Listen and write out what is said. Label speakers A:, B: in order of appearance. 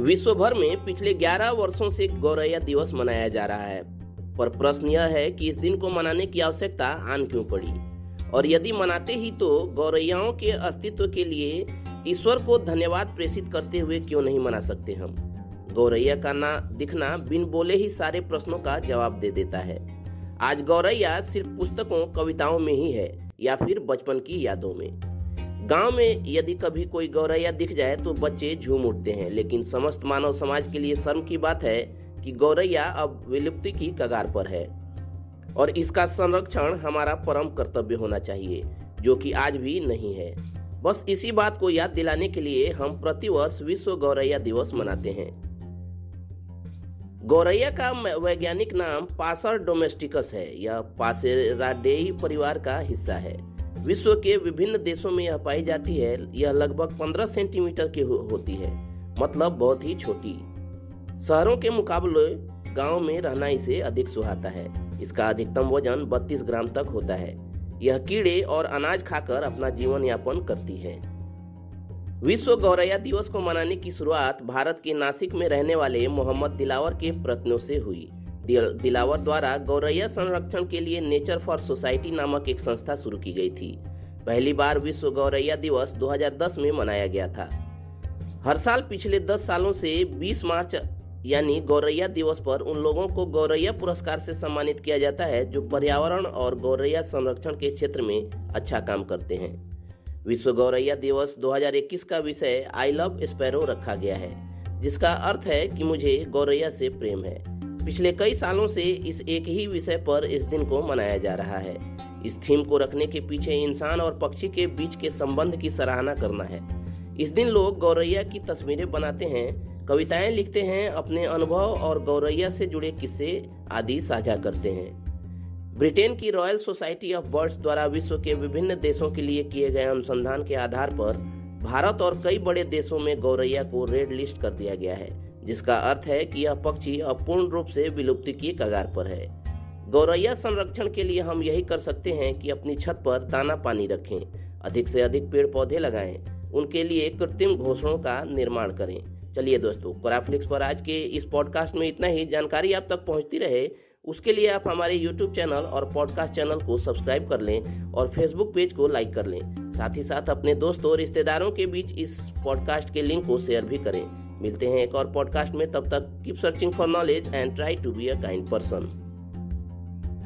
A: विश्व भर में पिछले 11 वर्षों से गौरैया दिवस मनाया जा रहा है। पर प्रश्न यह है कि इस दिन को मनाने की आवश्यकता आन क्यों पड़ी? और यदि मनाते ही तो गौरैयाओं के अस्तित्व के लिए ईश्वर को धन्यवाद प्रेषित करते हुए क्यों नहीं मना सकते हम? गौरैया का ना दिखना बिन बोले ही सारे प्रश्नों का जवाब दे देता है। आज गौरैया सिर्फ़ पुस्तकों, कविताओं में ही है, या फिर बचपन की यादों में। गाँव में यदि कभी कोई गौरैया दिख जाए तो बच्चे झूम उठते हैं। लेकिन समस्त मानव समाज के लिए शर्म की बात है कि गौरैया अब विलुप्ति की कगार पर है। और इसका संरक्षण हमारा परम कर्तव्य होना चाहिए, जो कि आज भी नहीं है। बस इसी बात को याद दिलाने के लिए हम प्रतिवर्ष विश्व गौरैया दिवस मनाते हैं। गौरैया का वैज्ञानिक नाम पासर डोमेस्टिकस है। यह पासेराडेई परिवार का हिस्सा है। विश्व के विभिन्न देशों में यह पाई जाती है, यह लगभग 15 सेंटीमीटर की होती है मतलब बहुत ही छोटी। शहरों के मुकाबले गाँव में रहना इसे अधिक सुहाता है। इसका अधिकतम वज़न 32 ग्राम तक होता है। यह कीड़े और अनाज खाकर अपना जीवन यापन करती है। विश्व गौरैया दिवस को मनाने की शुरुआत भारत के नासिक में रहने वाले मोहम्मद दिलावर के प्रयत्नों से हुई। दिलावर द्वारा गौरैया संरक्षण के लिए नेचर फॉर सोसाइटी नामक एक संस्था शुरू की गई थी। पहली बार विश्व गौरैया दिवस 2010 में मनाया गया था। हर साल पिछले 10 सालों से 20 मार्च, यानी गौरैया दिवस पर उन लोगों को गौरैया पुरस्कार से सम्मानित किया जाता है जो पर्यावरण और गौरैया संरक्षण के क्षेत्र में अच्छा काम करते हैं। विश्व गौरैया दिवस 2021 का विषय आई लव स्पैरो रखा गया है, जिसका अर्थ है कि मुझे गौरैया से प्रेम है। पिछले कई सालों से इस एक ही विषय पर इस दिन को मनाया जा रहा है। इस थीम को रखने के पीछे इंसान और पक्षी के बीच के संबंध की सराहना करना है। इस दिन लोग गौरैया की तस्वीरें बनाते हैं, कविताएँ लिखते हैं, अपने अनुभव और गौरैया से जुड़े किस्से आदि साझा करते हैं। ब्रिटेन की रॉयल सोसाइटी ऑफ़ बर्ड्स द्वारा विश्व के विभिन्न देशों के लिए किए गए अनुसंधान के आधार पर भारत और कई बड़े देशों में गौरैया को रेड लिस्ट कर दिया गया है, जिसका अर्थ है कि यह पक्षी अपूर्ण रूप से विलुप्ति की कगार पर है। गौरैया संरक्षण के लिए हम यही कर सकते हैं कि अपनी छत पर दाना पानी रखें, अधिक से अधिक पेड़ पौधे लगाएँ, उनके लिए कृत्रिम घोषणों का निर्माण करें। चलिए दोस्तों क्राफ्लिक्स पर आज के इस पॉडकास्ट में इतना ही। जानकारी आप तक पहुँचती रहे। उसके लिए आप हमारे YouTube चैनल और पॉडकास्ट चैनल को सब्सक्राइब कर लें और फेसबुक पेज को लाइक कर लें। साथ ही साथ अपने दोस्तों और रिश्तेदारों के बीच इस पॉडकास्ट के लिंक को शेयर भी करें। मिलते हैं एक और पॉडकास्ट में, तब तक keep searching for knowledge and try to be a kind person